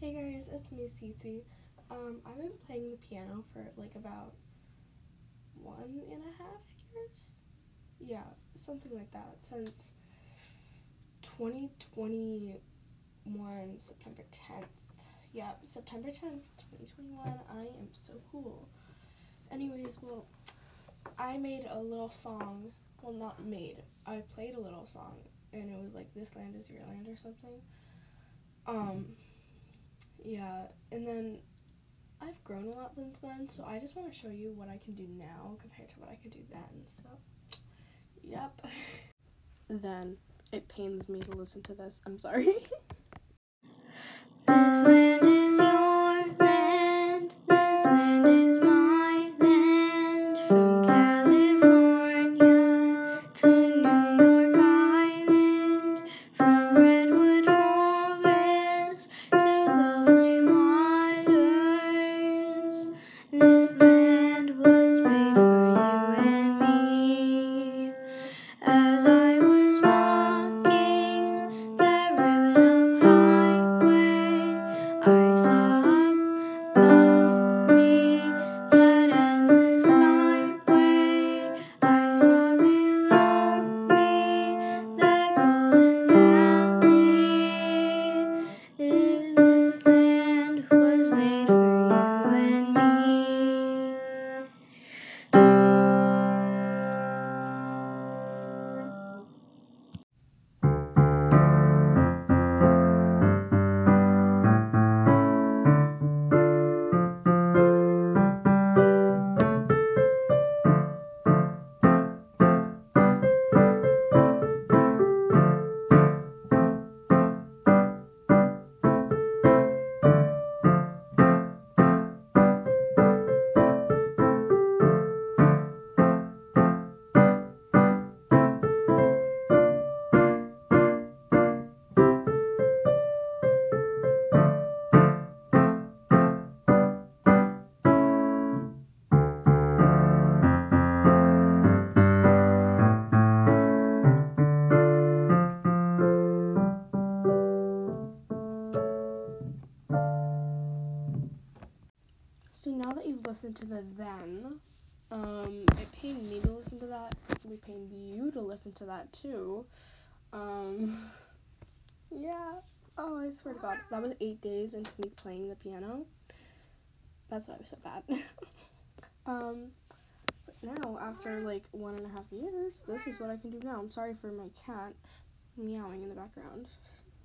Hey guys, it's me, Cece. Um, I've been playing the piano for like about one and a half years. Yeah, something like that. Since 2021, September 10th. Yeah, September 10th, 2021. I am so cool. Anyways, well, I made a little song. Well, not made. I played a little song, and it was like "This Land Is Your Land" or something. Um, yeah, and then I've grown a lot since then, so I just want to show you what I can do now compared to what I could do then. So, yep. then it pains me to listen to this. I'm sorry. Listened to the then, um, it pained me to listen to that. It pained you to listen to that too. Um, yeah. Oh, I swear to God, that was eight days into me playing the piano. That's why I was so bad. um, but now after like one and a half years, this is what I can do now. I'm sorry for my cat meowing in the background.